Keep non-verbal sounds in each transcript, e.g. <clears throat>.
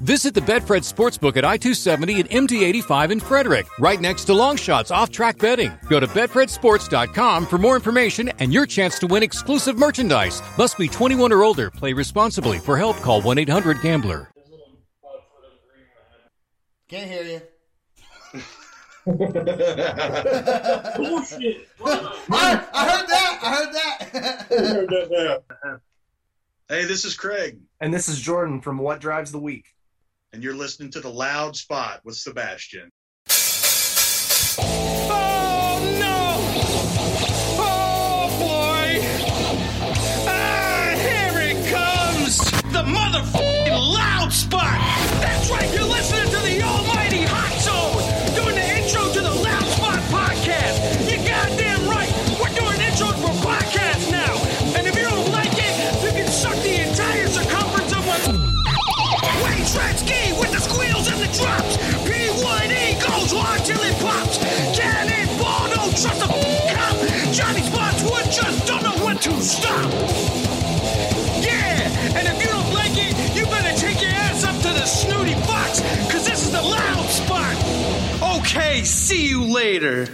Visit the Betfred Sportsbook at I 270 and MD 85 in Frederick, right next to Longshots off track betting. Go to BetfredSports.com for more information and your chance to win exclusive merchandise. Must be 21 or older. Play responsibly. For help, call 1 800 Gambler. Can't hear you. Bullshit. <laughs> I, I heard that. I heard that. Hey, this is Craig, And this is Jordan from What Drives the Weak. And you're listening to The Loud Spot with Sebastian. Oh no! Oh boy! Ah, here it comes! The motherfucking stop. Yeah, and if you don't like it, you better take your ass up to the snooty fox, cause this is the loud spot. Okay, see you later.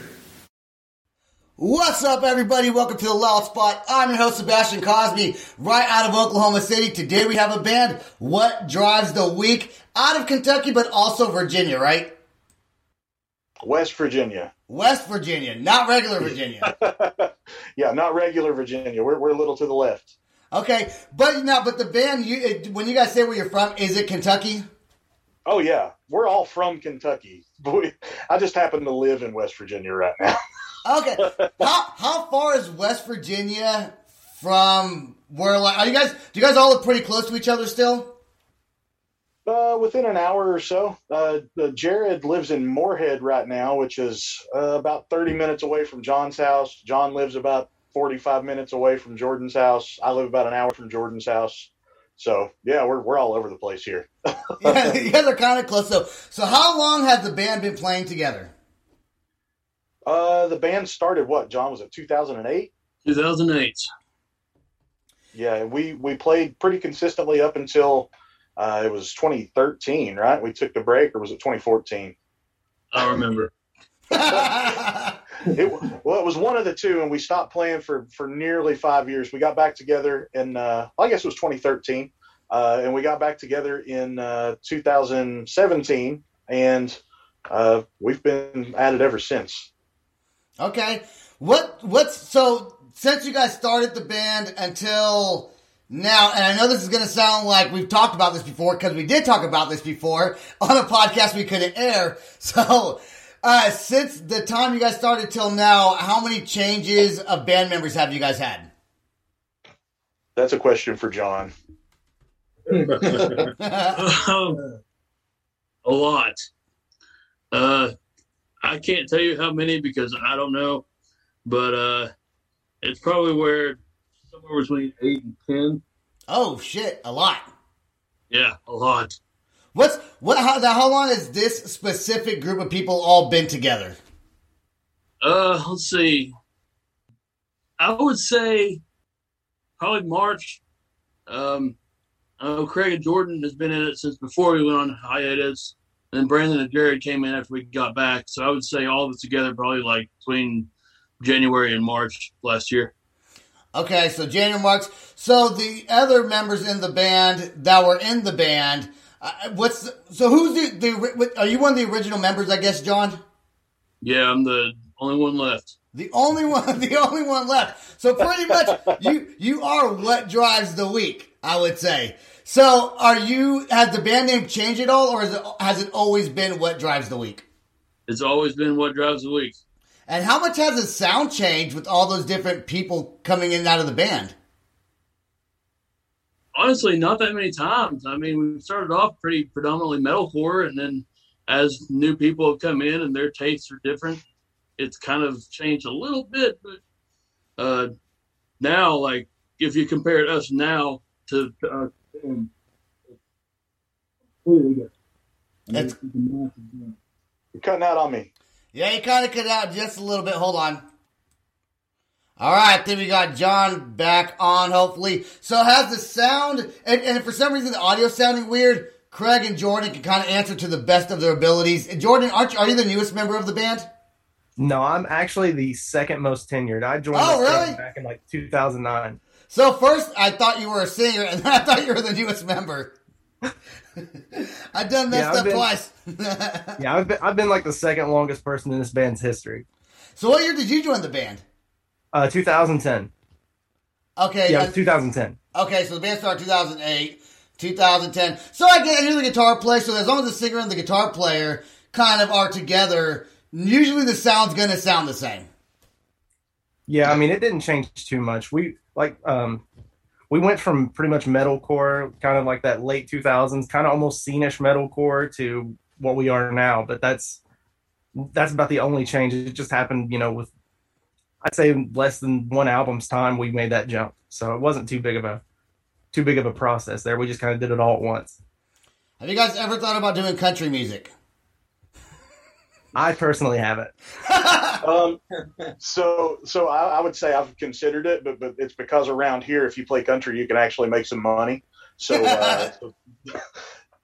What's up, everybody? Welcome to the Loud Spot. I'm your host, Sebastian Cosby, right out of Oklahoma City. Today we have a band, What Drives the Weak, out of Kentucky, but also Virginia, right? West Virginia. West Virginia, not regular Virginia. <laughs> <laughs> yeah, not regular Virginia. We're, we're a little to the left. Okay, but now, but the band, you it- when you guys say where you're from, is it Kentucky? Oh yeah, we're all from Kentucky. <laughs> I just happen to live in West Virginia right now. Okay, <laughs> how how far is West Virginia from where? Like, are you guys? Do you guys all live pretty close to each other still? Uh, within an hour or so, uh, Jared lives in Morehead right now, which is uh, about 30 minutes away from John's house. John lives about 45 minutes away from Jordan's house. I live about an hour from Jordan's house. So yeah, we're we're all over the place here. <laughs> <laughs> yeah, you guys are kind of close. So, so how long has the band been playing together? Uh, the band started what? John was it 2008? 2008. Yeah, we we played pretty consistently up until uh, it was 2013, right? We took the break, or was it 2014? I remember. <laughs> It, well, it was one of the two, and we stopped playing for for nearly five years. We got back together in, uh, I guess it was 2013, uh, and we got back together in uh, 2017, and uh, we've been at it ever since. Okay. What what's so since you guys started the band until now, and I know this is going to sound like we've talked about this before because we did talk about this before <laughs> on a podcast we couldn't air. <laughs> So, uh, since the time you guys started till now, how many changes of band members have you guys had? That's a question for John. <laughs> Um, a lot. Uh, I can't tell you how many because I don't know, but uh, it's probably where somewhere between eight and ten. oh shit, a lot. Yeah, a lot. What's what? How, now, how long has this specific group of people all been together? Uh, let's see. I would say probably March. Um, I know Craig and Jordan has been in it since before we went on hiatus. And then Brandon and Jared came in after we got back. So I would say all of it together probably like between January and March last year. Okay, so January marks. So the other members in the band that were in the band, uh, what's the, so who's the the are you one of the original members? I guess John, Yeah, I'm the only one left. the only <laughs> one, the only one left. So pretty much you you are what drives the weak. I would say. So are you? Has the band name changed at all, or is it, has it always been what drives the weak? It's always been what drives the weak. And how much has the sound changed with all those different people coming in and out of the band? honestly not that many times. I mean, we started off pretty predominantly metalcore, and then as new people have come in and their tastes are different, it's kind of changed a little bit. But uh, now, like if you compare us now to uh, then, Completely different. It's- You're cutting out on me. Yeah, you kind of cut out just a little bit. Hold on. All right, then we got John back on, hopefully. So has the sound, and, and for some reason the audio sounding weird, Craig and Jordan can kind of answer to the best of their abilities. And Jordan, aren't you, are you the newest member of the band? No, I'm actually the second most tenured. I joined Oh, really? back in like 2009. So first, I thought you were a singer, and then I thought you were the newest member. <laughs> I done messed Yeah, I've up been- twice. <laughs> Yeah, I've been, I've been like the second longest person in this band's history. so what year did you join the band? Uh, 2010. Okay, Yeah, uh, 2010. Okay, so the band started 2008, 2010. So I get you're the guitar player. So as long as the singer and the guitar player kind of are together, usually the sound's gonna sound the same. Yeah, I mean, it didn't change too much. We like um, we went from pretty much metalcore, kind of like that late 2000s, kind of almost scenish metalcore, to what we are now. But that's that's about the only change. It just happened, you know, with I'd say less than one album's time, we made that jump. So it wasn't too big of a too big of a process there. We just kind of did it all at once. Have you guys ever thought about doing country music? I personally haven't. <laughs> Um, <laughs> so so I, I would say I've considered it, but but it's because around here, if you play country, you can actually make some money. So, uh, <laughs> so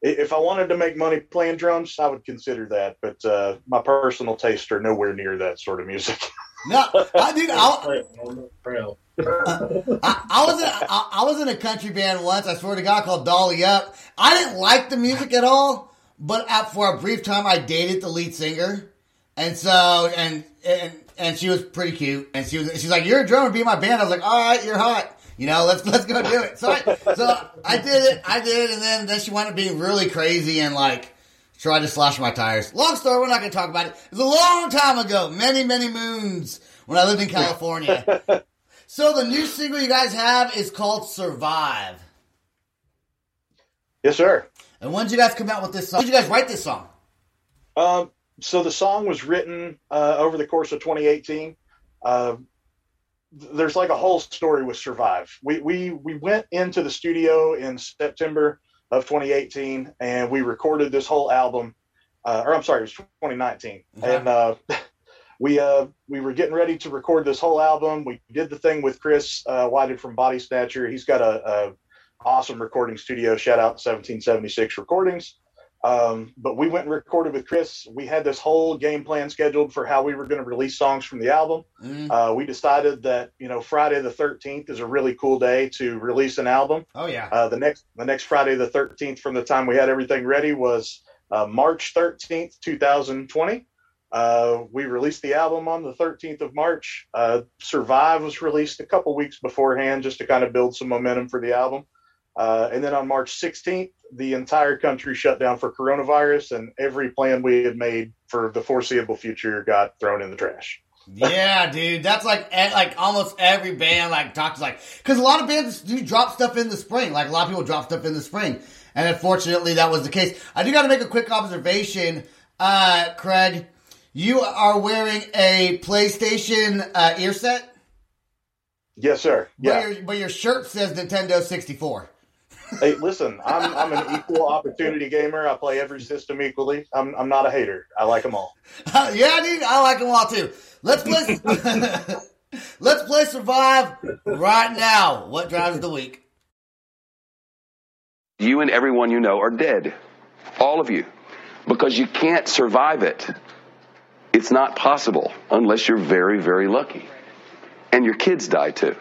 if I wanted to make money playing drums, I would consider that. But uh, my personal tastes are nowhere near that sort of music. No, I dude, I, Right, on the trail. I, I was in a, I, I was in a country band once. I swear to God, called Dolly Up. I didn't like the music at all, but at, for a brief time, I dated the lead singer, and so and and and she was pretty cute, and she was she's like, "You're a drummer, be in my band." I was like, "All right, you're hot." You know, let's let's go do it. So I so I did it, I did it, and then then she wound up being really crazy and like tried to slash my tires. Long story, we're not going to talk about it. It was a long time ago, many many moons when I lived in California. <laughs> So the new single you guys have is called Survive. yes, sir. And when did you guys come out with this song? When did you guys write this song? Um, so the song was written uh, over the course of 2018. Uh, there's like a whole story with Survive. We we we went into the studio in September of 2018, and we recorded this whole album. Uh, or I'm sorry, it was 2019, Okay. and uh, <laughs> we uh, we were getting ready to record this whole album. We did the thing with Chris uh, Whited from Body Snatcher. He's got a, a awesome recording studio. Shout out 1776 Recordings. Um, but we went and recorded with Chris. We had this whole game plan scheduled for how we were going to release songs from the album. Mm. Uh, we decided that you know Friday the 13th is a really cool day to release an album. Oh yeah. Uh, the next the next Friday the 13th from the time we had everything ready was uh, March 13th 2020. Uh, we released the album on the 13th of March. Uh, Survive was released a couple weeks beforehand just to kind of build some momentum for the album. Uh, and then on March 16th, the entire country shut down for coronavirus, and every plan we had made for the foreseeable future got thrown in the trash. yeah, <laughs> dude. That's like like almost every band like talks like because a lot of bands do drop stuff in the spring. Like a lot of people drop stuff in the spring, and unfortunately that was the case. I do got to make a quick observation, uh, Craig. You are wearing a PlayStation uh, ear set, Yes, sir. but, Yeah. your, but your shirt says Nintendo 64. Hey, listen, I'm I'm an equal opportunity gamer. I play every system equally. I'm I'm not a hater. I like them all. <laughs> yeah, dude, I like them all too. Let's play. <laughs> let's play Survive right now. What drives the weak? You and everyone you know are dead. All of you. Because you can't survive it. It's not possible unless you're very, very lucky. And your kids die too.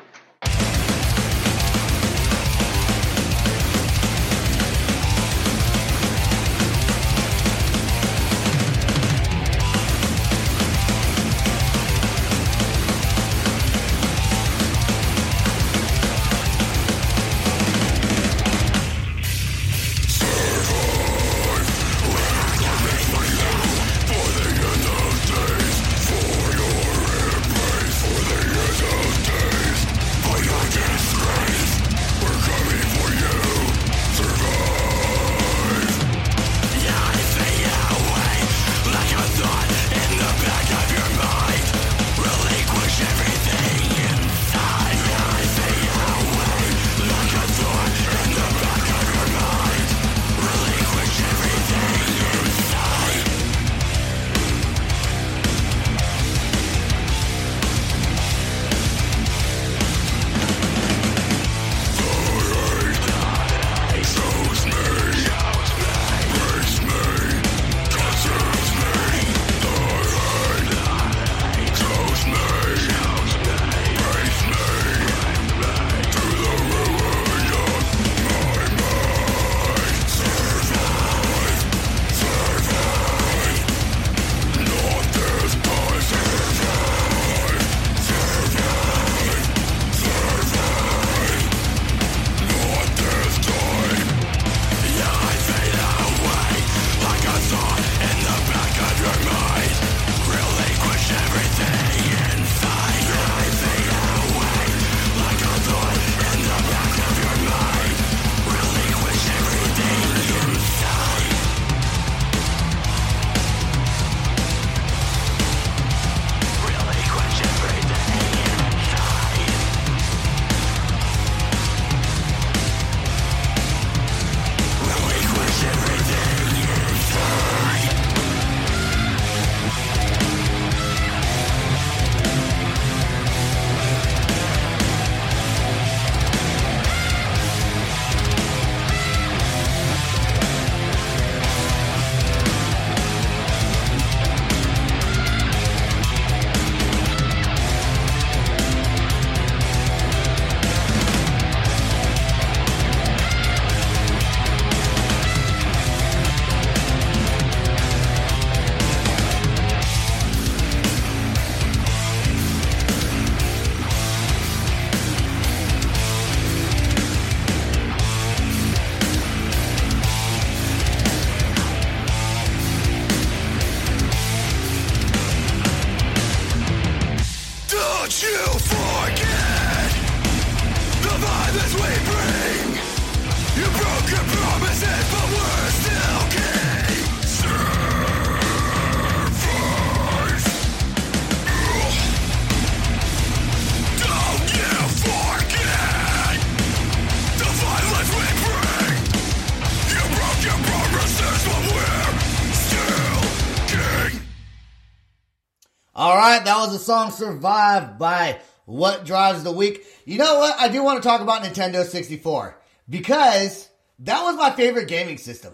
The song "Survive" by What Drives the Weak. You know what? I do want to talk about Nintendo 64 because that was my favorite gaming system.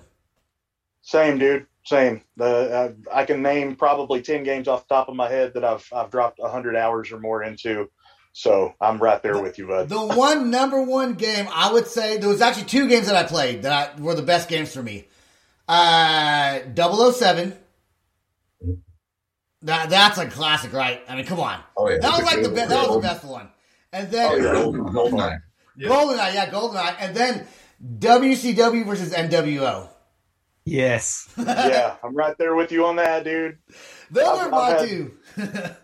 Same, dude. Same. The uh, I can name probably ten games off the top of my head that I've I've dropped hundred hours or more into. So I'm right there with you, bud. The one number one game I would say there was actually two games that I played that I, were the best games for me. Uh, 007. That that's a classic, right? I mean, come on. Oh yeah, That was like the Golden- best. That was the best one. And then Oh yeah, Golden, Goldeneye. Yeah. Goldeneye, yeah, Goldeneye, and then WCW versus NWO. Yes. <laughs> yeah, I'm right there with you on that, dude. Those I've- are my had- two. <laughs>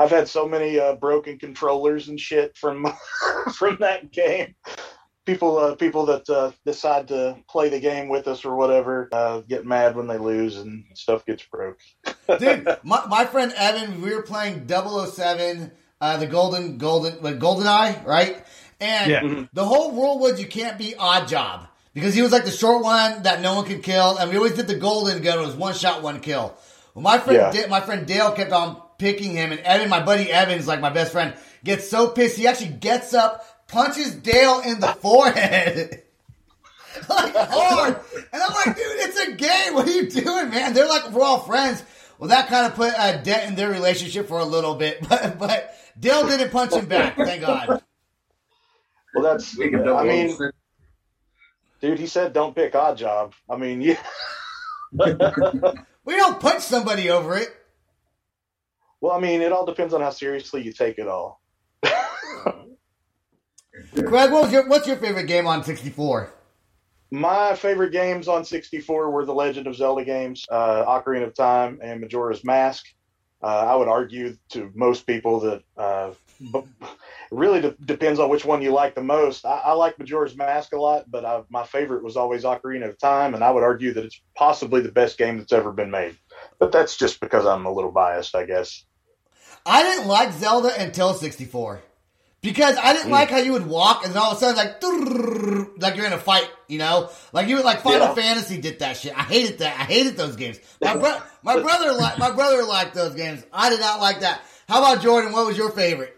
I've had so many uh, broken controllers and shit from <laughs> from that game. People, uh, people that uh, decide to play the game with us or whatever, uh, get mad when they lose and stuff gets broke. <laughs> Dude, my, my friend Evan, we were playing 007, uh, the Golden Golden like GoldenEye, right? And Yeah. the whole rule was you can't be Oddjob because he was like the short one that no one could kill, and we always did the golden gun. It was one shot, one kill. Well, my friend, Yeah. Da- my friend Dale kept on picking him, and Evan, my buddy Evan's like my best friend, gets so pissed he actually gets up, punches Dale in the forehead. <laughs> like <laughs> oh. hard. And I'm like, dude, it's a game. What are you doing, man? They're like, we're all friends. Well, that kind of put a dent in their relationship for a little bit, <laughs> but but Dale didn't punch him back. Thank God. Well, that's. We can I mean, dude, he said don't pick Oddjob. I mean, yeah. We don't punch somebody over it. Well, I mean, it all depends on how seriously you take it all. Craig, what was your what's your favorite game on 64? My favorite games on 64 were the Legend of Zelda games, uh, Ocarina of Time, and Majora's Mask. Uh, I would argue to most people that uh, really de- depends on which one you like the most. I, I like Majora's Mask a lot, but I, my favorite was always Ocarina of Time, and I would argue that it's possibly the best game that's ever been made. But that's just because I'm a little biased, I guess. I didn't like Zelda until 64. Because I didn't mm. like how you would walk and then all of a sudden like <laughs> like you're in a fight, you know? Like you like Final Yeah. Fantasy did that shit. I hated that. I hated those games. My bro- my brother li- my brother liked those games. I did not like that. How about Jordan? What was your favorite?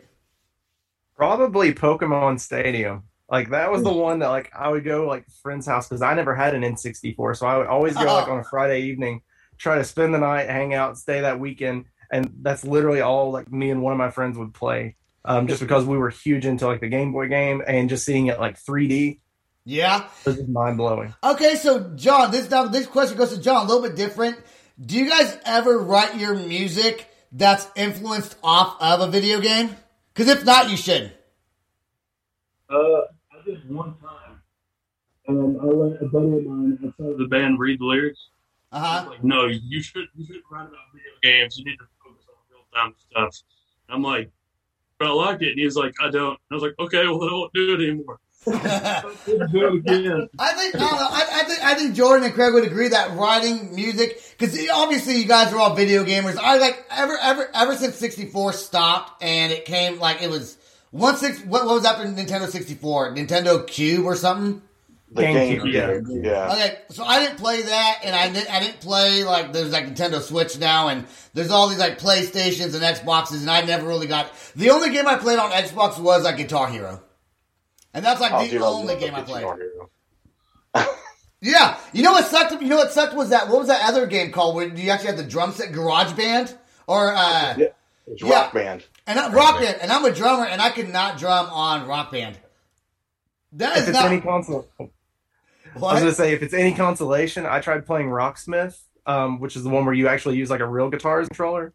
Probably Pokemon Stadium. Like that was the mm. one that like I would go like friend's house because I never had an N64, so I would always go like <laughs> on a Friday evening, try to spend the night, hang out, stay that weekend, and that's literally all like me and one of my friends would play. Um, just because we were huge into like the Game Boy game and just seeing it like 3D Yeah. this is mind blowing. Okay, so John, this now this question goes to John, a little bit different. Do you guys ever write your music that's influenced off of a video game? Because if not, you should. Uh, I did one time. Um, I let a buddy of mine outside of the band read the lyrics. Uh huh. like, no, you should you should write about video games. You need to focus on real time stuff. I'm like, but I liked it. And he's like, I don't. And I was like, okay, well then I won't do it anymore. <laughs> Do it. I think I, know, I, I think I think Jordan and Craig would agree that writing music because obviously you guys are all video gamers. I like ever ever ever since sixty four stopped and it came like it was one six. What, what was after Nintendo sixty four? Nintendo Cube or something? The GameCube, game, yeah. yeah. Okay, so I didn't play that, and I didn't. I didn't play like there's like Nintendo Switch now, and there's all these like PlayStations and Xboxes, and I never really got. The only game I played on Xbox was like Guitar Hero, and that's like Oh, the dude, only love game I played. <laughs> Yeah, you know what sucked? You know what sucked was that what was that other game called where you actually had the drum set, Garage Band, or uh, Yeah. It's Yeah. Rock Band. and not Rock Band, and I'm a drummer, and I could not drum on Rock Band. That If is it's not any console, I was gonna say if it's any consolation, I tried playing Rocksmith, um, which is the one where you actually use like a real guitar controller.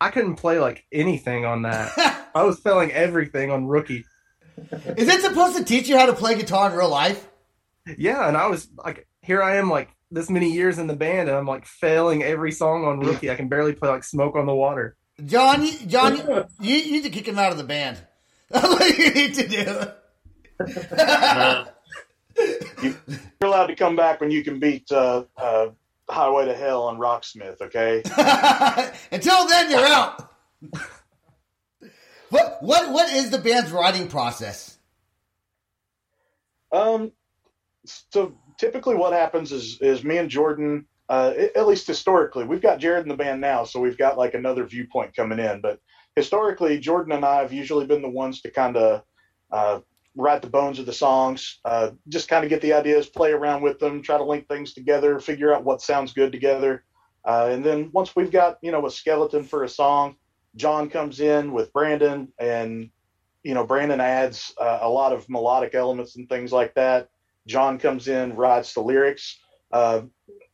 I couldn't play like anything on that. <laughs> I was failing everything on rookie. is it supposed to teach you how to play guitar in real life? Yeah, and I was like, here I am, like this many years in the band, and I'm like failing every song on rookie. I can barely play like "Smoke on the Water." John, you, John, you, <laughs> you, you need to kick him out of the band. <laughs> That's what you need to do. You're allowed to come back when you can beat uh, uh, Highway to Hell on Rocksmith, okay? <laughs> Until then, you're out. what what what is the band's writing process? Um, so typically what happens is is me and Jordan uh, at least historically, we've got Jared in the band now, so we've got like another viewpoint coming in. But historically, Jordan and I have usually been the ones to kind of uh, write the bones of the songs, uh, just kind of get the ideas, play around with them, try to link things together, figure out what sounds good together. Uh, and then once we've got you know a skeleton for a song, John comes in with Brandon, and you know Brandon adds uh, a lot of melodic elements and things like that. John comes in, writes the lyrics. Uh,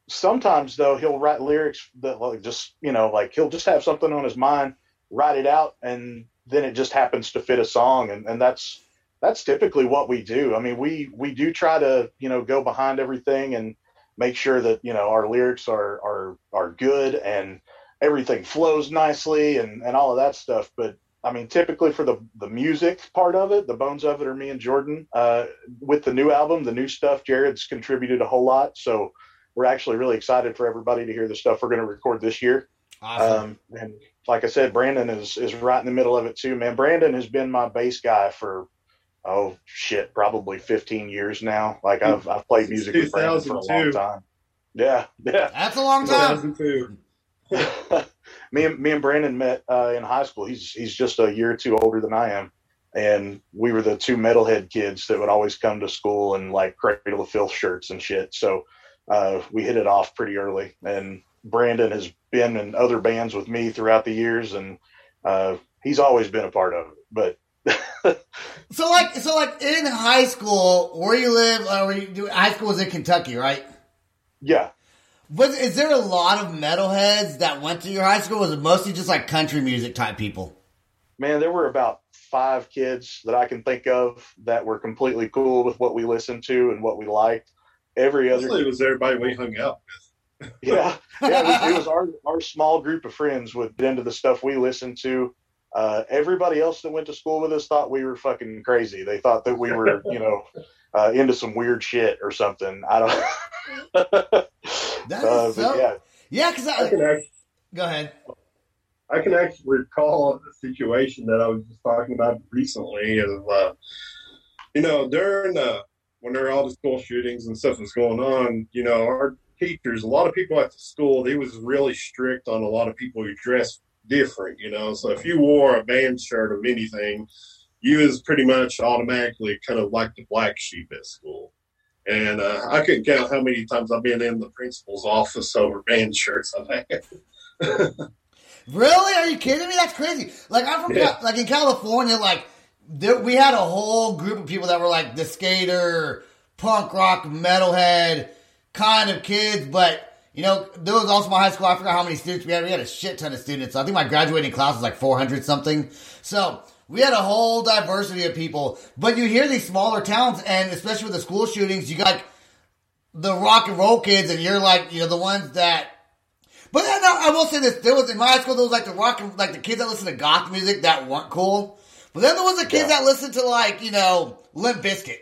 sometimes though, he'll write lyrics that like just you know like he'll just have something on his mind, write it out, and then it just happens to fit a song, and and that's that's typically what we do. I mean, we we do try to you know go behind everything and make sure that you know our lyrics are are are good and everything flows nicely and and all of that stuff. But I mean, typically for the the music part of it, the bones of it are me and Jordan. Uh, with the new album, the new stuff, Jared's contributed a whole lot. So we're actually really excited for everybody to hear the stuff we're going to record this year. Awesome. Um, and like I said, Brandon is is right in the middle of it too, man. Brandon has been my bass guy for oh shit, probably 15 years now. Like I've <laughs> I've played music with Brandon for a long time. Yeah, yeah. That's a long time. 2002. <laughs> me and me and Brandon met uh, in high school. He's he's just a year or two older than I am, and we were the two metalhead kids that would always come to school and like Cradle of Filth shirts and shit. So uh, we hit it off pretty early. And Brandon has been in other bands with me throughout the years, and uh, he's always been a part of it. But <laughs> So like, so like in high school, where you live, or where you do high school was in Kentucky, right? yeah, Was is there a lot of metalheads that went to your high school? Or was it mostly just like country music type people? man, there were about five kids that I can think of that were completely cool with what we listened to and what we liked. Every other Mostly it was everybody we hung out with. yeah, yeah, it was, it was <laughs> our our small group of friends would get into the stuff we listened to. Uh, everybody else that went to school with us thought we were fucking crazy. They thought that we were, you know, <laughs> uh, into some weird shit or something. I don't. <laughs> That Uh, is so. yeah, Yeah, because I I can actually, go ahead. I can actually recall a situation that I was just talking about recently. Of uh, you know, during uh, when there were all the school shootings and stuff was going on, you know, our teachers, a lot of people at the school, they was really strict on a lot of people who dressed different. You know, so if you wore a band shirt of anything, you was pretty much automatically kind of like the black sheep at school. And uh, I couldn't count how many times I've been in the principal's office over band shirts I've had. <laughs> Really? Are you kidding me? That's crazy. Like I'm from Yeah. Cal- like in California, like there, we had a whole group of people that were like the skater, punk rock, metalhead kind of kids. But you know, there was also my high school. I forgot how many students we had. We had a shit ton of students. I think my graduating class was like 400 something. So we had a whole diversity of people. But you hear these smaller towns, and especially with the school shootings, you got the rock and roll kids, and you're like, you know, the ones that but then I will say this: there was in my high school, there was like the rock, and- like the kids that listened to goth music that weren't cool. But then there was the kids Yeah. that listened to like you know Limp Bizkit,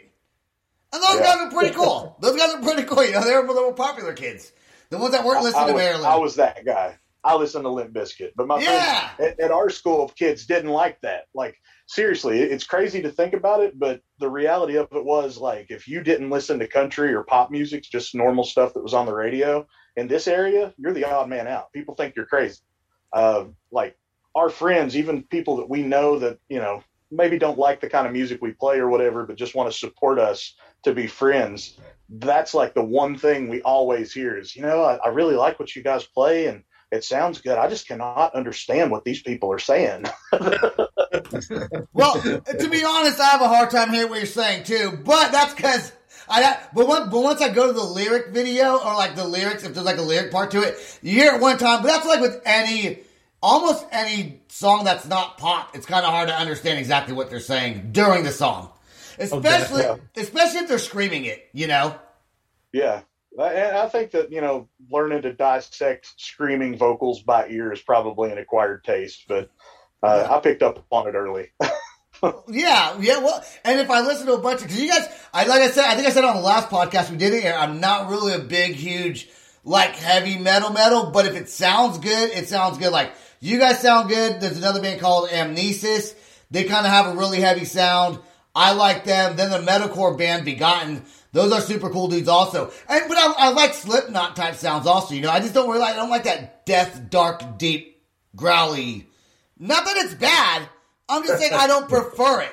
and those Yeah. guys were pretty cool. Those guys were pretty cool. You know, they were the more popular kids, the ones that weren't I, listening I to was, Marilyn. I was that guy. I listened to Limp Bizkit, but my Yeah. friends at, at our school, of kids didn't like that. Like seriously, it's crazy to think about it, but the reality of it was like if you didn't listen to country or pop music, just normal stuff that was on the radio in this area, you're the odd man out. People think you're crazy. Uh, like our friends, even people that we know that you know maybe don't like the kind of music we play or whatever, but just want to support us to be friends. That's like the one thing we always hear is, you know, I, I really like what you guys play and it sounds good. I just cannot understand what these people are saying. <laughs> Well, to be honest, I have a hard time hearing what you're saying too. But that's because I. But once, but once I go to the lyric video or like the lyrics, if there's like a lyric part to it, you hear it one time. But that's like with any, almost any song that's not pop. It's kind of hard to understand exactly what they're saying during the song, especially yeah. especially if they're screaming it. You know. yeah. And I think that, you know, learning to dissect screaming vocals by ear is probably an acquired taste, but uh, I picked up on it early. <laughs> Yeah, yeah. Well, and if I listen to a bunch of, because you guys, I like I said, I think I said on the last podcast we did it. here, I'm not really a big, huge, like heavy metal, metal. But if it sounds good, it sounds good. Like you guys sound good. There's another band called Amnesis. They kind of have a really heavy sound. I like them. Then the metalcore band Begotten. Those are super cool dudes also. And but I, I like Slipknot type sounds also. You know, I just don't really like. I don't like that death, dark, deep, growly. Not that it's bad. I'm just saying I don't <laughs> prefer it.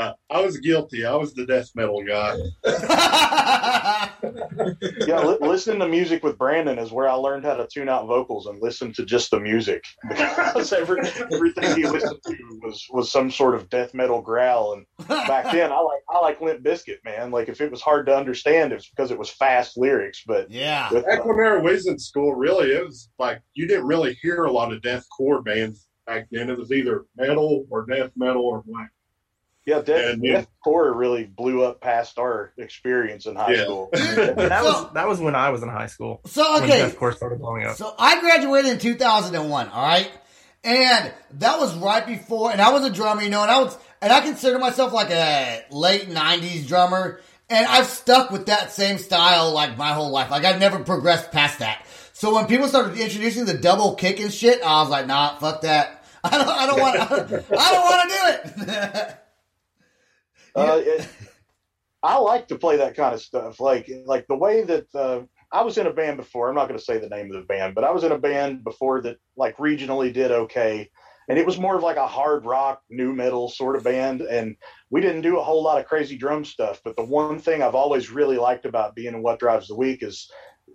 Uh, I was guilty. I was the death metal guy. <laughs> yeah, li- listening to music with Brandon is where I learned how to tune out vocals and listen to just the music <laughs> because every, everything he listened to was was some sort of death metal growl. And back then, I like I like Limp Bizkit, man. Like if it was hard to understand, it's because it was fast lyrics. But yeah, with, Back when I was in school, really, it was like you didn't really hear a lot of death core bands back then. It was either metal or death metal or black. Yeah, death, And, yeah. deathcore really blew up past our experience in high Yeah. school. <laughs> that was that was when I was in high school. So when okay, deathcore started blowing up. So I graduated in 2001, all right? And that was right before, and I was a drummer, you know, and I was, and I consider myself like a late 90s drummer. And I've stuck with that same style like my whole life. Like I've never progressed past that. So when people started introducing the double kick and shit, I was like, nah, fuck that. <laughs> I don't, I don't want, <laughs> I don't want to do it. Uh, it, I like to play that kind of stuff. Like like the way that uh, I was in a band before. I'm not going to say the name of the band, but I was in a band before that like regionally did okay, and it was more of like a hard rock, nu metal sort of band. And we didn't do a whole lot of crazy drum stuff. But the one thing I've always really liked about being in What Drives the Weak is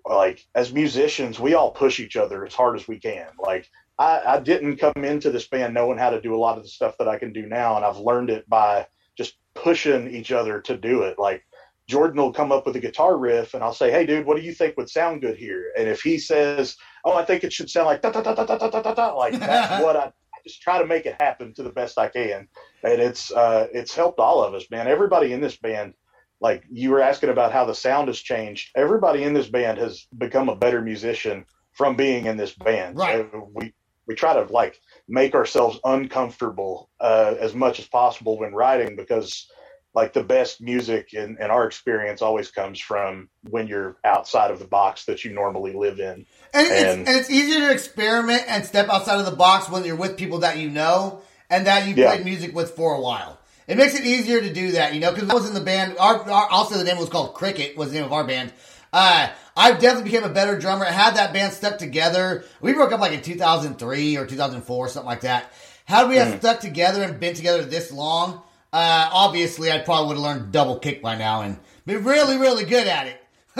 like as musicians, we all push each other as hard as we can. Like I, I didn't come into this band knowing how to do a lot of the stuff that I can do now, and I've learned it by just pushing each other to do it. Like Jordan will come up with a guitar riff, and I'll say, "Hey, dude, what do you think would sound good here?" And if he says, "Oh, I think it should sound like da da da da da da da da da," like that's <laughs> what I, I just try to make it happen to the best I can, and it's uh, it's helped all of us, man. Everybody in this band. Like you were asking about how the sound has changed. Everybody in this band has become a better musician from being in this band. Right. Uh, We we try to like make ourselves uncomfortable uh, as much as possible when writing because like the best music in, in our experience always comes from when you're outside of the box that you normally live in. And, it's, And- and it's easier to experiment and step outside of the box when you're with people that you know and that you've Yeah. played music with for a while. It makes it easier to do that, you know, because I was in the band. Our, our also the name was called Cricket was the name of our band. Uh, I definitely became a better drummer. I Had that band stuck together. We broke up like in 2003 or 2004, something like that. Had we have stuck together and been together this long, uh, obviously I probably would have learned double kick by now and been really, really good at it. <laughs> but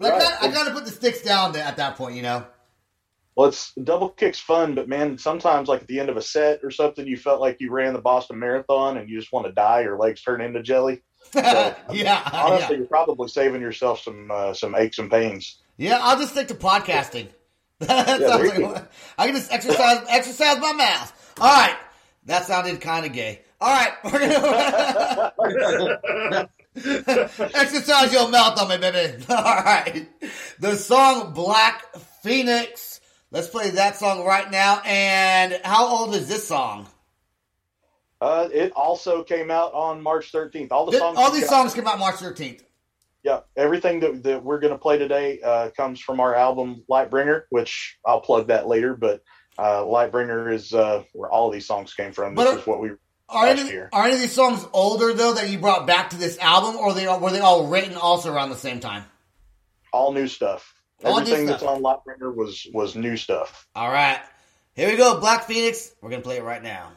I Right. I kind of put the sticks down at that point, you know. Well, it's double kicks fun, but man, sometimes like at the end of a set or something, you felt like you ran the Boston Marathon and you just want to die. Your legs turn into jelly. So, <laughs> yeah, honestly, yeah, you're probably saving yourself some uh, some aches and pains. yeah. I'll just stick to podcasting. <laughs> Yeah, sounds there you like- I can just exercise <laughs> exercise my mouth. All right, that sounded kind of gay. All right, we're gonna exercise your mouth on me, baby. All right, the song Black Phoenix. Let's play that song right now. And how old is this song? Uh, it also came out on March 13th. All the Th- songs, All these songs came out March 13th. yeah, everything that, that we're going to play today uh, comes from our album Lightbringer, which I'll plug that later. But uh, Lightbringer is uh, where all these songs came from. This But- is what we Are any, year. are any of these songs older though that you brought back to this album, or they were they all written also around the same time? all new stuff. All new Everything stuff. that's on Lightbringer was was new stuff. All right, here we go, Black Phoenix. We're gonna play it right now.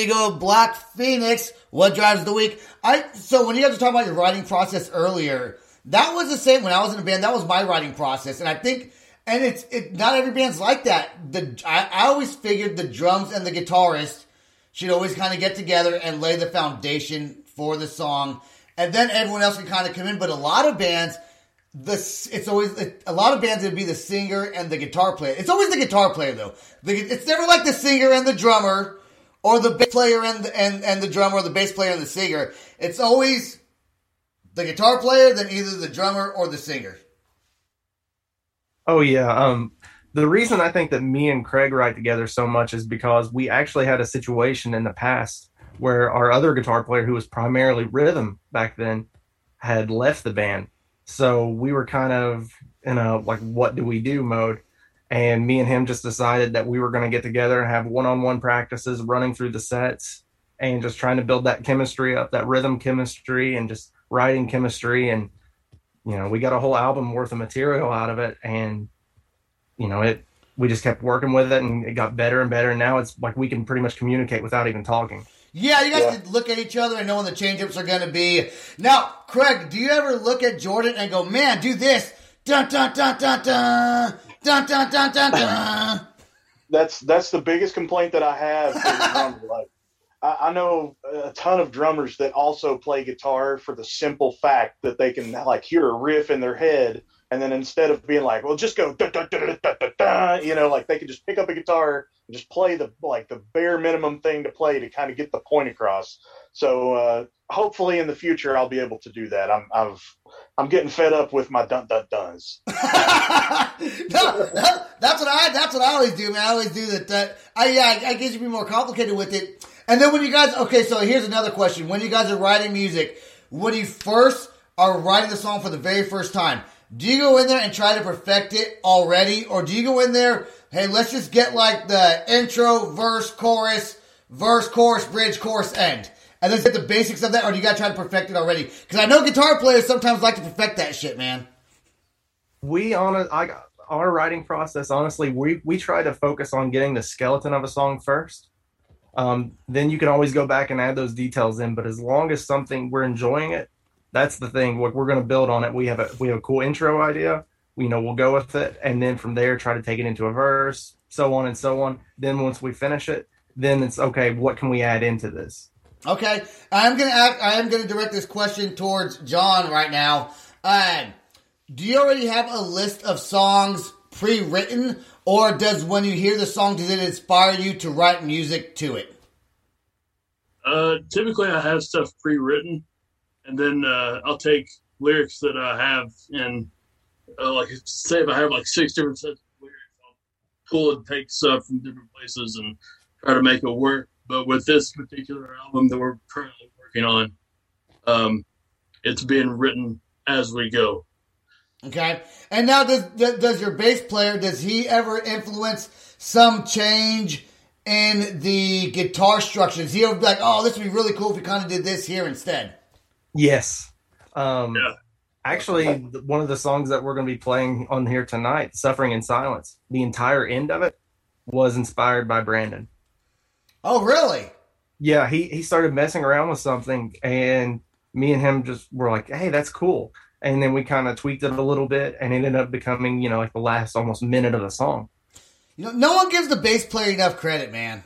You go, Black Phoenix. What drives the weak? I so when you guys were talking about your writing process earlier, that was the same when I was in a band. That was my writing process, and I think, and it's it. Not every band's like that. The I, I always figured the drums and the guitarist should always kind of get together and lay the foundation for the song, and then everyone else can kind of come in. But a lot of bands the it's always a lot of bands it'd be the singer and the guitar player. It's always the guitar player though. The, it's never like the singer and the drummer, or the bass player and the, and and the drummer, or the bass player and the singer. It's always the guitar player, then either the drummer or the singer. Oh yeah. Um, the reason I think that me and Craig write together so much is because we actually had a situation in the past where our other guitar player, who was primarily rhythm back then, had left the band so we were kind of in a like, what do we do mode. And me and him just decided that we were going to get together and have one on one practices running through the sets and just trying to build that chemistry up, that rhythm chemistry and just writing chemistry. And, you know, we got a whole album worth of material out of it. And, you know, it, we just kept working with it and it got better and better. And now it's like we can pretty much communicate without even talking. Yeah, you guys yeah. can look at each other and know when the changeups are going to be. Now, Craig, do you ever look at Jordan and go, "Man, do this"? Dun dun dun dun dun dun dun dun dun dun. <laughs> That's that's the biggest complaint that I have. <laughs> like, I, I know a ton of drummers that also play guitar for the simple fact that they can like hear a riff in their head and then instead of being like, well, just go, da, da, da, you know, like they can just pick up a guitar and just play the like the bare minimum thing to play to kind of get the point across. So uh, hopefully in the future I'll be able to do that. I'm I've I'm getting fed up with my dun dun duns. <laughs> no, that, that's what I that's what I always do, man. I always do that. that I yeah, I, I guess you be more complicated with it. And then when you guys okay, so here's another question: When you guys are writing music, when you first are writing the song for the very first time do you go in there and try to perfect it already? Or do you go in there, hey, let's just get like the intro, verse, chorus, verse, chorus, bridge, chorus, end? And let's get the basics of that, or do you gotta try to perfect it already? Because I know guitar players sometimes like to perfect that shit, man. We on a, I, our writing process, honestly, we we try to focus on getting the skeleton of a song first. Um, then you can always go back and add those details in. But as long as something we're enjoying it, that's the thing. What we're going to build on it. We have a we have a cool intro idea. We know we'll go with it, and then from there try to take it into a verse, so on and so on. Then once we finish it, then it's okay. What can we add into this? Okay, I'm gonna act, I am gonna direct this question towards John right now. Uh, do you already have a list of songs pre-written, or does when you hear the song does it inspire you to write music to it? Uh, typically, I have stuff pre-written and then uh, I'll take lyrics that I have and uh, like say if I have like six different sets of lyrics, I'll pull and take stuff from different places and try to make it work. But with this particular album that we're currently working on, um, it's being written as we go. Okay, and now does does your bass player does he ever influence some change? in the guitar structure? Is he ever like, oh, this would be really cool if we kind of did this here instead? Yes. Um, yeah. Actually, one of the songs that we're going to be playing on here tonight, "Suffering in Silence," the entire end of it was inspired by Brandon. Oh, really? Yeah, he he started messing around with something, and me and him just were like, "Hey, that's cool." And then we kind of tweaked it a little bit, and it ended up becoming, you know, like the last almost minute of the song. You know, no one gives the bass player enough credit, man.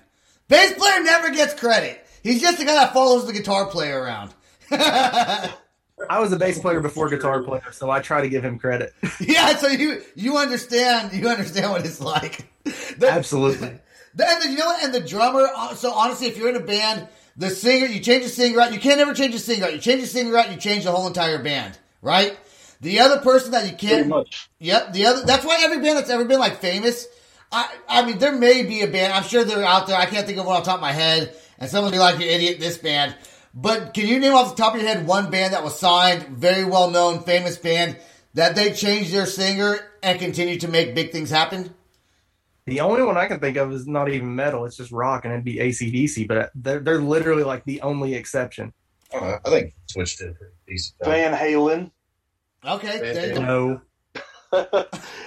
Bass player never gets credit. He's just the guy that follows the guitar player around. <laughs> I was a bass player before guitar player, so I try to give him credit. <laughs> yeah, so you you understand you understand what it's like. The, Absolutely. The, and the, you know what? And the drummer. Uh, so honestly, if you're in a band, the singer you change the singer out. You can't ever change the singer out. You change the singer out, you change the whole entire band, right? The other person that you can't. Yep. The other. That's why every band that's ever been like famous. I I mean, there may be a band. I'm sure they're out there. I can't think of one off the top of my head. And someone will be like, "You idiot!" This band. But can you name off the top of your head one band that was signed, very well known, famous band, that they changed their singer and continue to make big things happen? The only one I can think of is not even metal; it's just rock, and it'd be ACDC. But they're they're literally like the only exception. Uh, I think Switch did pretty decent. Van Halen. Okay, no. <laughs>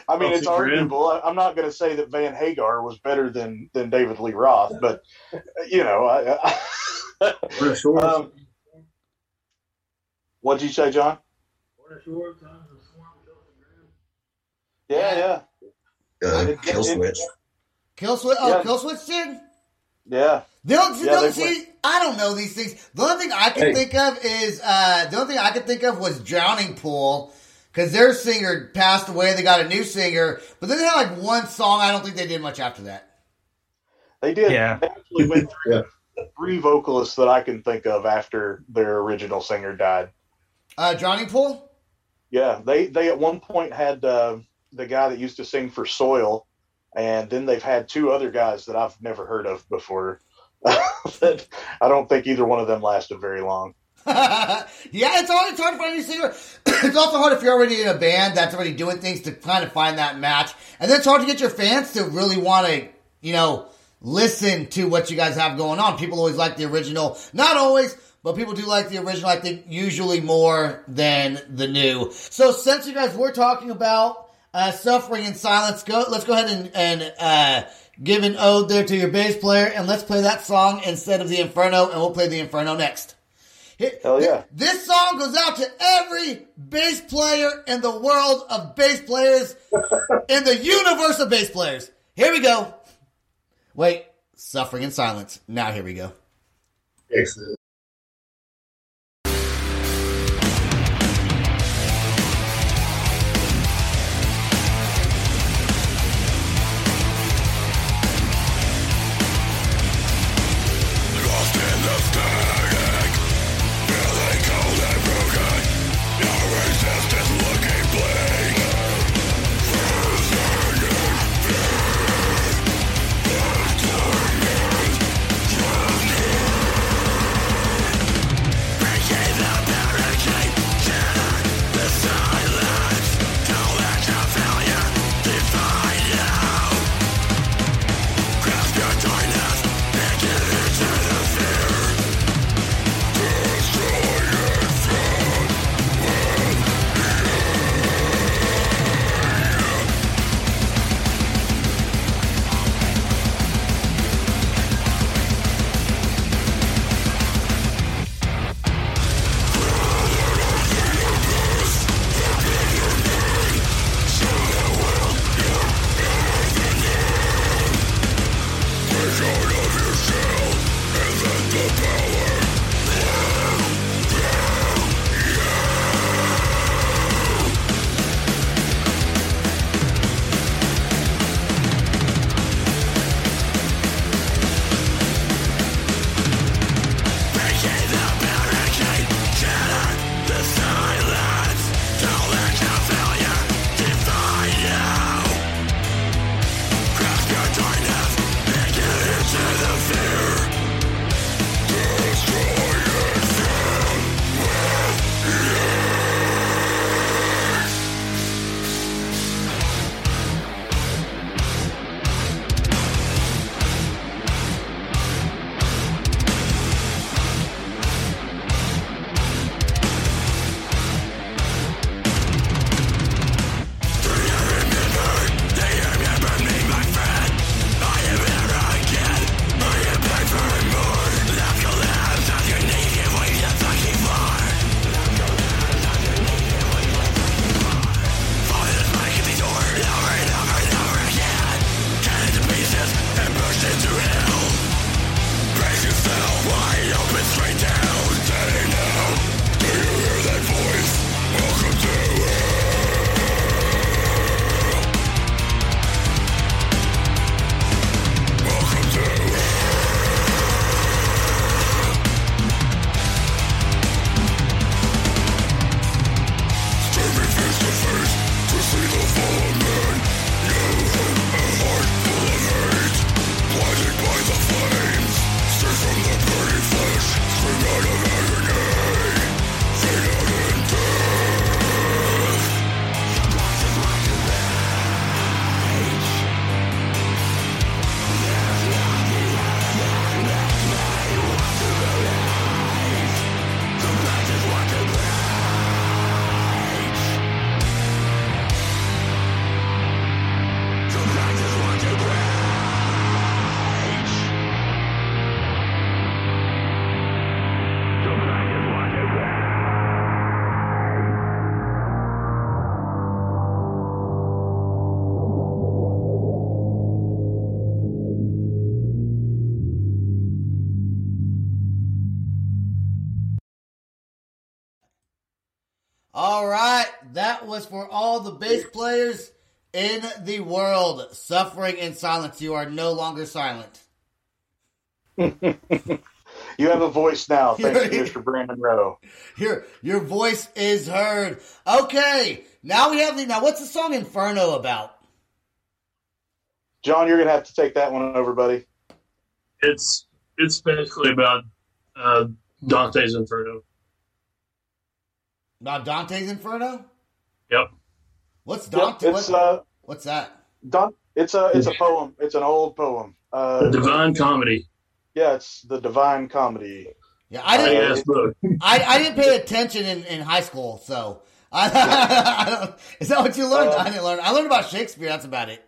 I mean, it's arguable. I- I'm not going to say that Van Hagar was better than than David Lee Roth, but you know, I, I, <laughs> um, what'd you say, John? Yeah, yeah, Uh, Killswitch. Kill switch. Oh, Yeah. Killswitch did. yeah. The only, Yeah, the only- see, I don't know these things. The only thing I can Hey. think of is uh, the only thing I could think of was Drowning Pool because their singer passed away. They got a new singer, but then they had like one song. I don't think they did much after that. They did. Yeah. They actually went <laughs> through Yeah. three vocalists that I can think of after their original singer died. Uh, Drowning Pool. Yeah, they they at one point had uh, the guy that used to sing for Soil, and then they've had two other guys that I've never heard of before. <laughs> that I don't think either one of them lasted very long. <laughs> yeah, it's hard. It's hard to find a singer. <clears throat> it's also hard if you're already in a band that's already doing things to kind of find that match, and then it's hard to get your fans to really want to, you know, listen to what you guys have going on. People always like the original, not always, but people do like the original. I think usually more than the new. So since you guys were talking about uh, suffering in silence, go. Let's go ahead and and. Uh, Give an ode there to your bass player, and let's play that song instead of the Inferno, and we'll play the Inferno next. Hell yeah. This song goes out to every bass player in the world of bass players, <laughs> in the universe of bass players. Here we go. Wait, suffering in silence. Now here we go. Excellent. For all the bass players in the world suffering in silence. You are no longer silent. <laughs> You have a voice now, <laughs> thanks to Mr. Brandon Rowe. Your your voice is heard. Okay, now we have the now. What's the song Inferno about? John, you're gonna have to take that one over, buddy. It's it's basically about uh, Dante's Inferno. About Dante's Inferno. Yep. What's Yep, Dante? it's what- uh, what's that? Don, it's a it's a poem. It's an old poem. Uh, Divine Comedy. yeah, it's the Divine Comedy. Yeah, I Uh, didn't. Big ass book. I, I didn't pay attention in, in high school, so <laughs> I, I is that what you learned? Uh, I didn't learn. I learned about Shakespeare. That's about it.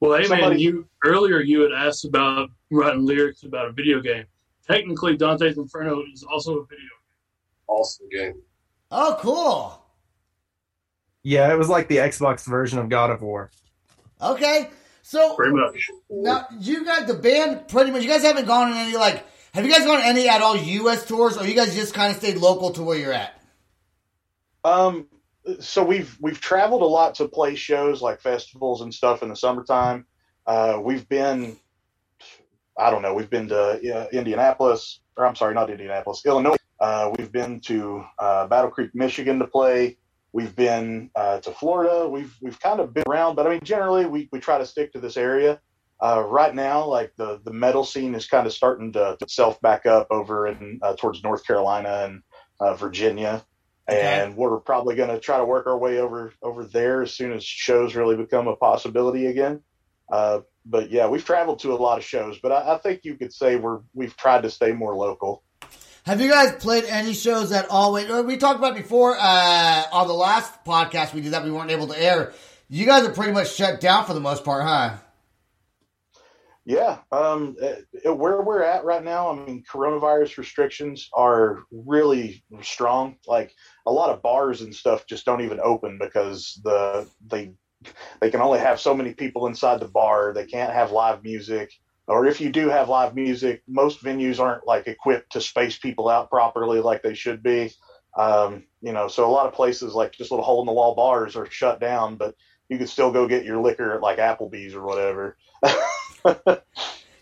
Well, hey man, you earlier you had asked about writing lyrics about a video game. Technically, Dante's Inferno is also a video. game. Awesome game. Oh, cool. Yeah, it was like the Xbox version of God of War. Okay, so Pretty much. now you got the band. Pretty much, you guys haven't gone on any like. Have you guys gone on any at all U.S. tours, or you guys just kind of stayed local to where you're at? Um, so we've we've traveled a lot to play shows like festivals and stuff in the summertime. Uh, we've been, I don't know, we've been to uh, Indianapolis, or I'm sorry, not Indianapolis, Illinois. Uh, we've been to uh, Battle Creek, Michigan to play. We've been uh, to Florida. We've we've kind of been around, but I mean, generally we, we try to stick to this area. Uh, right now, like the the metal scene is kind of starting to, to self back up over in uh, towards North Carolina and uh, Virginia and we're probably going to try to work our way over over there as soon as shows really become a possibility again. Uh, but yeah, we've traveled to a lot of shows, but I, I think you could say we're we've tried to stay more local. Have you guys played any shows at all? Wait, we talked about before uh, on the last podcast we did that we weren't able to air. You guys are pretty much shut down for the most part, huh? Yeah, um, uh, where we're at right now, I mean, coronavirus restrictions are really strong. Like a lot of bars and stuff just don't even open because the they they can only have so many people inside the bar. They can't have live music, or if you do have live music, most venues aren't like equipped to space people out properly like they should be. Um, you know, so a lot of places like just little hole in the wall bars are shut down, but you can still go get your liquor at like Applebee's or whatever.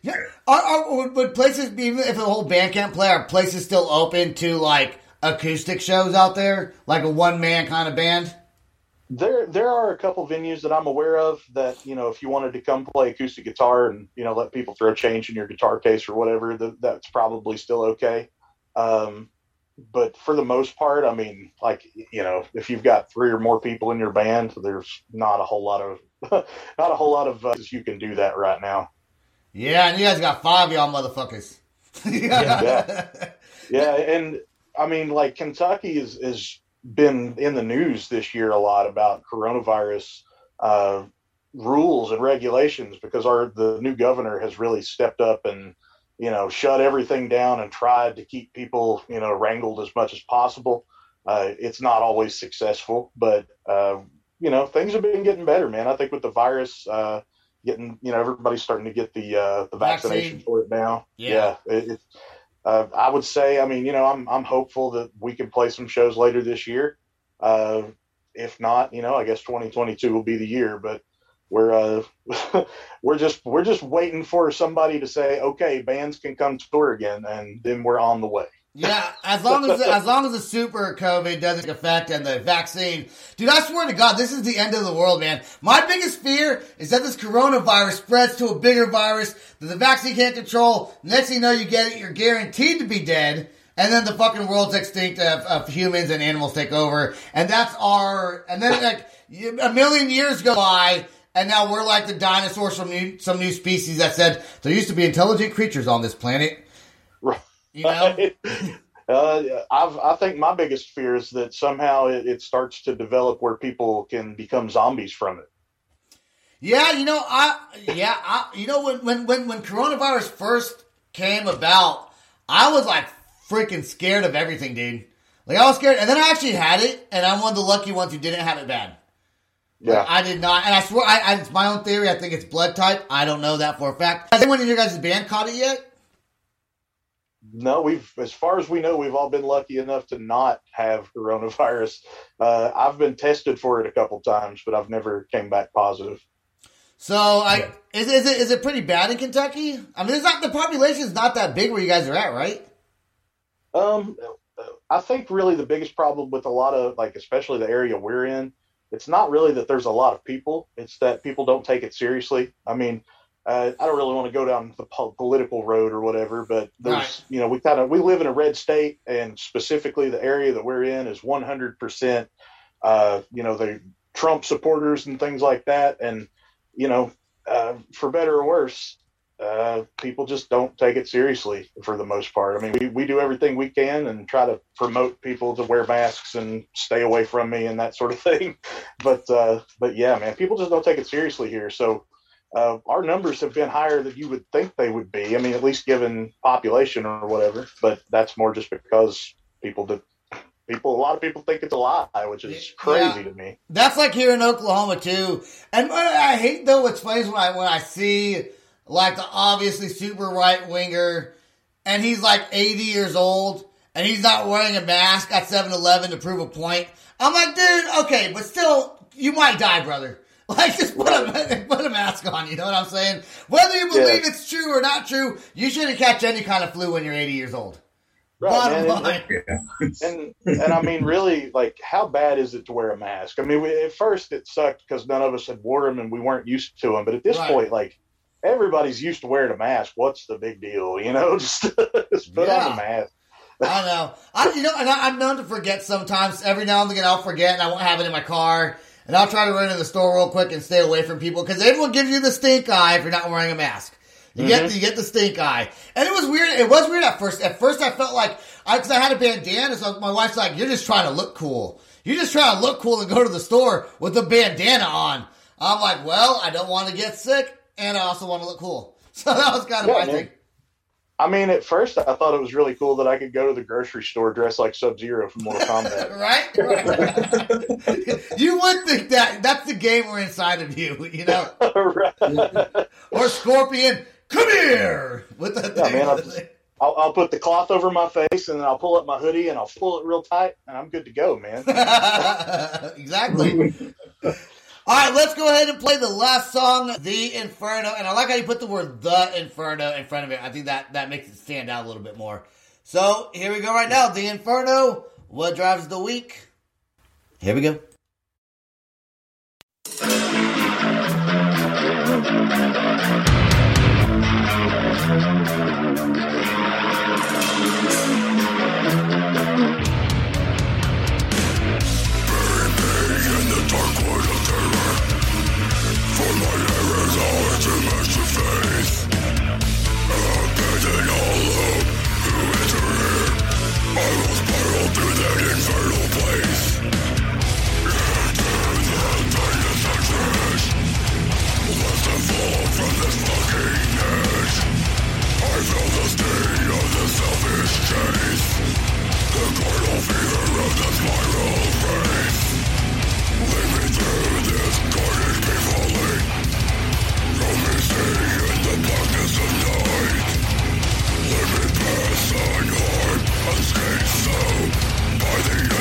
Yeah. Are, are, would- would places, even if the whole band can't play, are places still open to like acoustic shows out there, like a one man kind of band? There, there are a couple venues that I'm aware of that you know, if you wanted to come play acoustic guitar and you know let people throw change in your guitar case or whatever, that, that's probably still okay. Um, but for the most part, I mean, like you know, if you've got three or more people in your band, there's not a whole lot of <laughs> not a whole lot of uh, you can do that right now. Yeah, and you guys got five y'all motherfuckers. <laughs> Yeah. Yeah, and I mean, like Kentucky is is been in the news this year a lot about coronavirus uh, rules and regulations because our the new governor has really stepped up and you know shut everything down and tried to keep people you know wrangled as much as possible. Uh, it's not always successful, but uh, you know things have been getting better, man. I think with the virus. Uh, Getting, you know, everybody's starting to get the uh, the vaccination Vaccine. for it now. Yeah. it, it, uh, I would say, I mean, you know, I'm I'm hopeful that we can play some shows later this year. Uh, if not, you know, I guess 2022 will be the year. But we're uh, <laughs> we're just we're just waiting for somebody to say, okay, bands can come tour again, and then we're on the way. Yeah, as long as as long as the super COVID doesn't affect and the vaccine, dude, I swear to God, this is the end of the world, man. My biggest fear is that this coronavirus spreads to a bigger virus that the vaccine can't control. Next thing you know, you get it, you're guaranteed to be dead, and then the fucking world's extinct of, of humans and animals take over, and that's our. And then like a million years go by. And now we're like the dinosaurs from new, some new species that said there used to be intelligent creatures on this planet. You know? <laughs> uh, I think my biggest fear is that somehow it, it starts to develop where people can become zombies from it. Yeah, you know, I yeah, I you know when when when when coronavirus first came about, I was like freaking scared of everything, dude. Like I was scared, and then I actually had it, and I'm one of the lucky ones who didn't have it bad. Yeah. I did not, and I swear, I, I, it's my own theory. I think it's blood type. I don't know that for a fact. Has anyone in your guys' band caught it yet? No, we've as far as we know, we've all been lucky enough to not have coronavirus. Uh, I've been tested for it a couple times, but I've never came back positive. So, I is, is it is it pretty bad in Kentucky? I mean, it's not the population is not that big where you guys are at, right? Um, I think really the biggest problem with a lot of like, especially the area we're in, it's not really that there's a lot of people; it's that people don't take it seriously. I mean, uh, I don't really want to go down the po- political road or whatever, but there's, Right. you know, we kind of we live in a red state, and specifically the area that we're in is 100 percent, uh, you know, the Trump supporters and things like that, and you know, uh, for better or worse, uh, people just don't take it seriously for the most part. I mean, we, we do everything we can and try to promote people to wear masks and stay away from me and that sort of <laughs> thing. But uh, but yeah, man, people just don't take it seriously here. So uh, our numbers have been higher than you would think they would be. I mean, at least given population or whatever. But that's more just because people do. People, a lot of people think it's a lie, which is crazy Yeah. to me. That's like here in Oklahoma too. And I hate though, what's funny is when I when I see like the obviously super right winger, and he's like 80 years old, and he's not wearing a mask at 7-Eleven to prove a point. I'm like, dude, okay, but still, you might die, brother. <laughs> Like, just put a <laughs> put a mask on. You know what I'm saying? Whether you believe Yeah. it's true or not true, you shouldn't catch any kind of flu when you're 80 years old. Right, Bottom man, and- line. and <laughs> and I mean, really, like, how bad is it to wear a mask? I mean, we, at first it sucked because none of us had wore them and we weren't used to them. But at this Right. point, like, everybody's used to wearing a mask. What's the big deal? You know, just, just put Yeah. on the mask. I don't know. I you know, and I, I'm known to forget sometimes. Every now and again, I'll forget, and I won't have it in my car, and I'll try to run in the store real quick and stay away from people because everyone gives you the stink eye if you're not wearing a mask. You get mm-hmm. you get the stink eye, and it was weird. It was weird at first. At first, I felt like I because I had a bandana, so my wife's like, "You're just trying to look cool. You're just trying to look cool and go to the store with a bandana on." I'm like, "Well, I don't want to get sick, and I also want to look cool." <laughs> So that was kind of Yeah, my man. thing. I mean, at first I thought it was really cool that I could go to the grocery store dressed like Sub Zero from Mortal Kombat. <laughs> right? right. <laughs> you would think that that's the gamer inside of you, you know, <laughs> Right. or Scorpion. Come here with the Yeah, thing. man, I'll, just- I'll, I'll put the cloth over my face and then I'll pull up my hoodie and I'll pull it real tight and I'm good to go, man. exactly. All right, let's go ahead and play the last song, "The Inferno," and I like how you put the word "The Inferno" in front of it. I think that that makes it stand out a little bit more. So here we go, right now, "The Inferno." What drives the weak? Here we go. Until the of the selfish chase The of the spiral Lead me through this carnage peacefully No in the of night Let me pass unharmed, unscathed so By the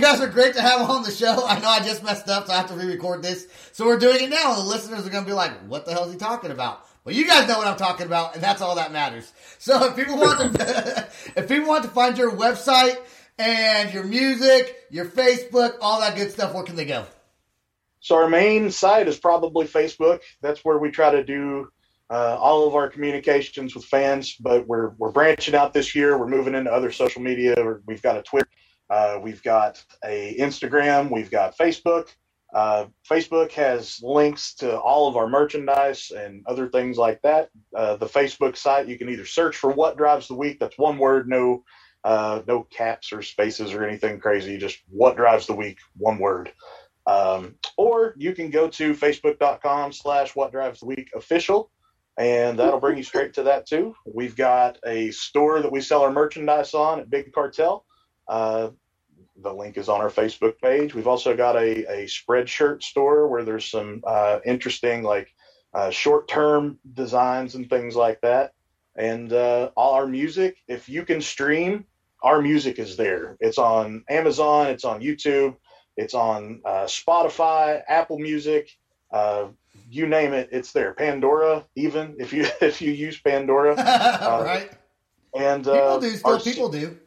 you guys are great to have on the show. I know I just messed up, so I have to re-record this. So we're doing it now. The listeners are going to be like, "What the hell is he talking about?" Well, you guys know what I'm talking about, and that's all that matters. So if people want to, <laughs> if people want to find your website and your music, your Facebook, all that good stuff, where can they go? So our main site is probably Facebook. That's where we try to do uh, all of our communications with fans. But we're we're branching out this year. We're moving into other social media. We've got a Twitter, uh, we've got a Instagram, we've got Facebook. Uh, Facebook has links to all of our merchandise and other things like that. Uh, the Facebook site, you can either search for "What Drives the Weak." That's one word, no uh, no caps or spaces or anything crazy. Just "What Drives the Weak," one word. Um, or you can go to facebook.com slash what drives the weak official and that'll bring you straight to that too. We've got a store that we sell our merchandise on at Big Cartel. Uh, the link is on our Facebook page. We've also got a, a spreadshirt store where there's some uh, interesting like uh, short-term designs and things like that. And uh, all our music, if you can stream, our music is there. It's on Amazon, it's on YouTube, it's on uh, Spotify, Apple Music, uh, you name it, it's there. Pandora, even if you <laughs> if you use Pandora, <laughs> uh, right? And People do still. our- People do.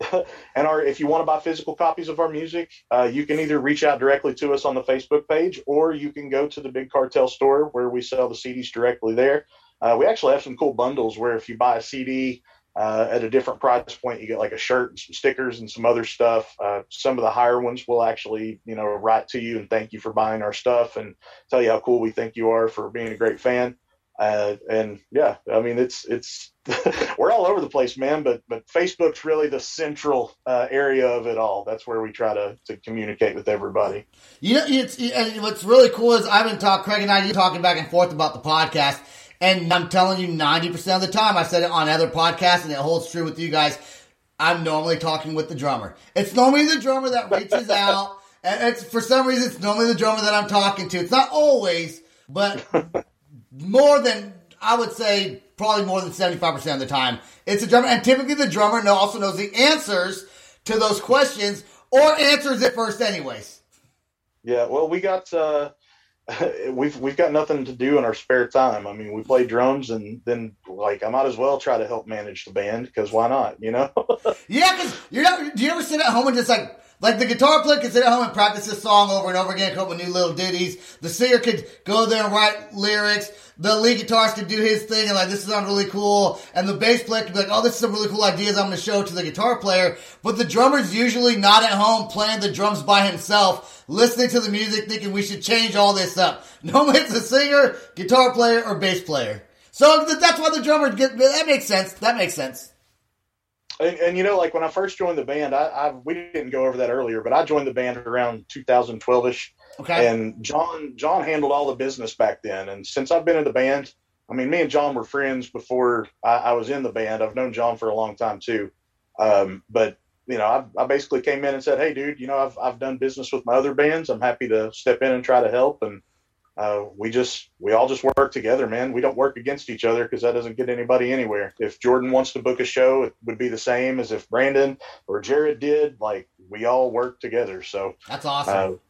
<laughs> and our if you want to buy physical copies of our music, uh, you can either reach out directly to us on the Facebook page, or you can go to the Big Cartel store where we sell the CDs directly there. Uh, we actually have some cool bundles where if you buy a CD uh, at a different price point, you get like a shirt and some stickers and some other stuff. Uh, some of the higher ones will actually, you know, write to you and thank you for buying our stuff and tell you how cool we think you are for being a great fan. Uh, and yeah, I mean, it's it's <laughs> we're all over the place, man. But but Facebook's really the central uh, area of it all. That's where we try to to communicate with everybody. You know, it's and what's really cool is I've been talking, Craig and I, you talking back and forth about the podcast, and I'm telling you, ninety percent of the time, I said it on other podcasts, and it holds true with you guys. I'm normally talking with the drummer. It's normally the drummer that reaches <laughs> out, and it's for some reason it's normally the drummer that I'm talking to. It's not always, but <laughs> more than I would say, probably more than seventy five percent of the time, it's a drummer, and typically the drummer know, also knows the answers to those questions or answers it first, anyways. Yeah, well, we got uh, <laughs> we've we've got nothing to do in our spare time. I mean, we play drums, and then like I might as well try to help manage the band because why not? You know? <laughs> Yeah, because you're not. Do you ever sit at home and just like like the guitar player could sit at home and practice this song over and over again, come up with new little ditties. The singer could go there and write lyrics. The lead guitarist could do his thing and like this is sounds really cool. And the bass player could be like, oh, this is some really cool ideas I'm going to show to the guitar player. But the drummer's usually not at home playing the drums by himself, listening to the music, thinking we should change all this up. <laughs> Normally it's the singer, guitar player, or bass player. So that's why the drummer get that makes sense. That makes sense. And, and you know, like when I first joined the band, I, I we didn't go over that earlier, but I joined the band around 2012ish. Okay. And John John handled all the business back then. And since I've been in the band, I mean, me and John were friends before I, I was in the band. I've known John for a long time too. Um, but you know, I, I basically came in and said, "Hey, dude, you know, I've I've done business with my other bands. I'm happy to step in and try to help." And uh, we just we all just work together, man. We don't work against each other because that doesn't get anybody anywhere. If Jordan wants to book a show, it would be the same as if Brandon or Jared did. Like we all work together. So That's awesome.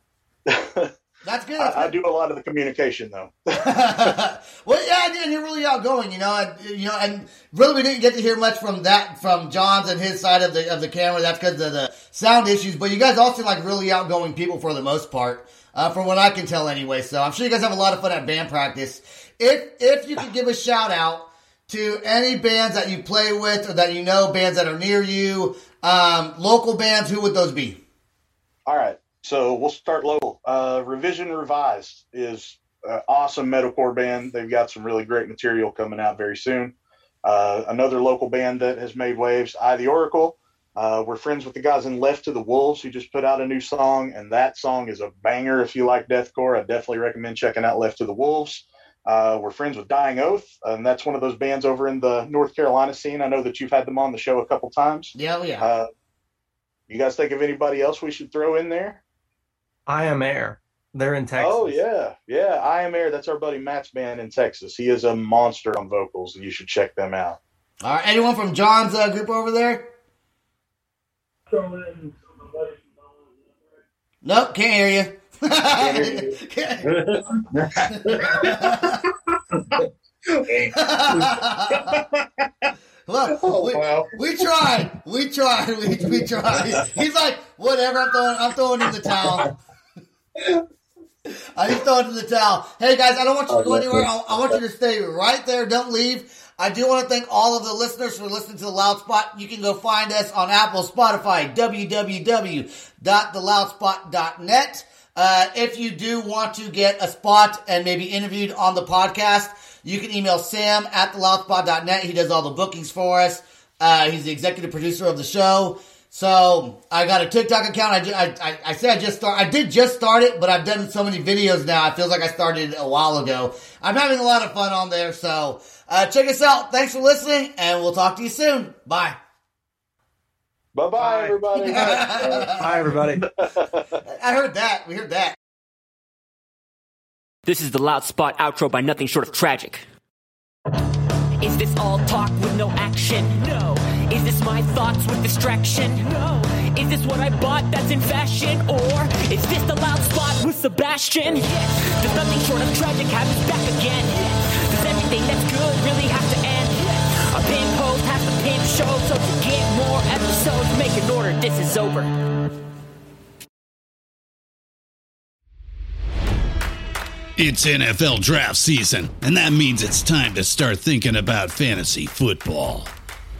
uh, <laughs> That's good. That's I, I do a lot of the communication though. <laughs> well, yeah, and you're really outgoing, you know, and, you know, and really we didn't get to hear much from that from John's and his side of the of the camera. That's because of the sound issues. But you guys all seem like really outgoing people for the most part, uh, from what I can tell, anyway. So I'm sure you guys have a lot of fun at band practice. If if you could give a shout out to any bands that you play with or that you know, bands that are near you, um, local bands, who would those be? All right. So we'll start local. Uh, Revision Revised is an awesome metalcore band. They've got some really great material coming out very soon. Uh, another local band that has made waves, I the Oracle. Uh, we're friends with the guys in Left to the Wolves who just put out a new song, and that song is a banger. If you like deathcore, I definitely recommend checking out Left to the Wolves. Uh, we're friends with Dying Oath, and that's one of those bands over in the North Carolina scene. I know that you've had them on the show a couple times. Yeah, oh, yeah. Uh, you guys think of anybody else we should throw in there? I am Air. They're in Texas. Oh yeah, yeah. I am air. That's our buddy Matt's band in Texas. He is a monster on vocals, and you should check them out. All right, anyone from John's uh, group over there? Throw Nope, can't hear you. Look, Oh, we, wow. we tried. We tried. We, we tried. He's like, whatever. I'm throwing. I'm throwing in the towel. I just throwing in the towel. Hey guys, I don't want you to go oh, anywhere. I, I want you to stay right there. Don't leave. I do want to thank all of the listeners for listening to the Loud Spot. You can go find us on Apple, Spotify, www.theloudspot.net. Uh, if you do want to get a spot and maybe interviewed on the podcast, you can email Sam at theloudspot.net. He does all the bookings for us. Uh, he's the executive producer of the show. So I got a TikTok account. I, I, I, I said I just start. I did just start it, but I've done so many videos now. It feels like I started a while ago. I'm having a lot of fun on there. So uh, check us out. Thanks for listening, and we'll talk to you soon. Bye. Bye bye, everybody. <laughs> Hi, everybody. <laughs> I heard that. We heard that. This is the Loud Spot outro by Nothing Short of Tragic. Is this all talk with no action? No. Is this my thoughts with distraction? No. Is this what I bought that's in fashion? Or is this the Loud Spot with Sebastian? Yes. Does Nothing Short of Tragic have his back again? Yes. That's good really have to end? A post has to pin show, so to get more episodes, make an order. This is over. It's NFL draft season, and that means it's time to start thinking about fantasy football.